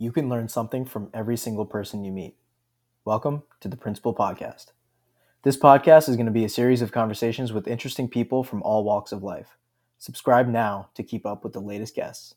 you can learn something from every single person you meet. Welcome to the Principle Podcast. This podcast is going to be a series of conversations with interesting people from all walks of life. Subscribe now to keep up with the latest guests.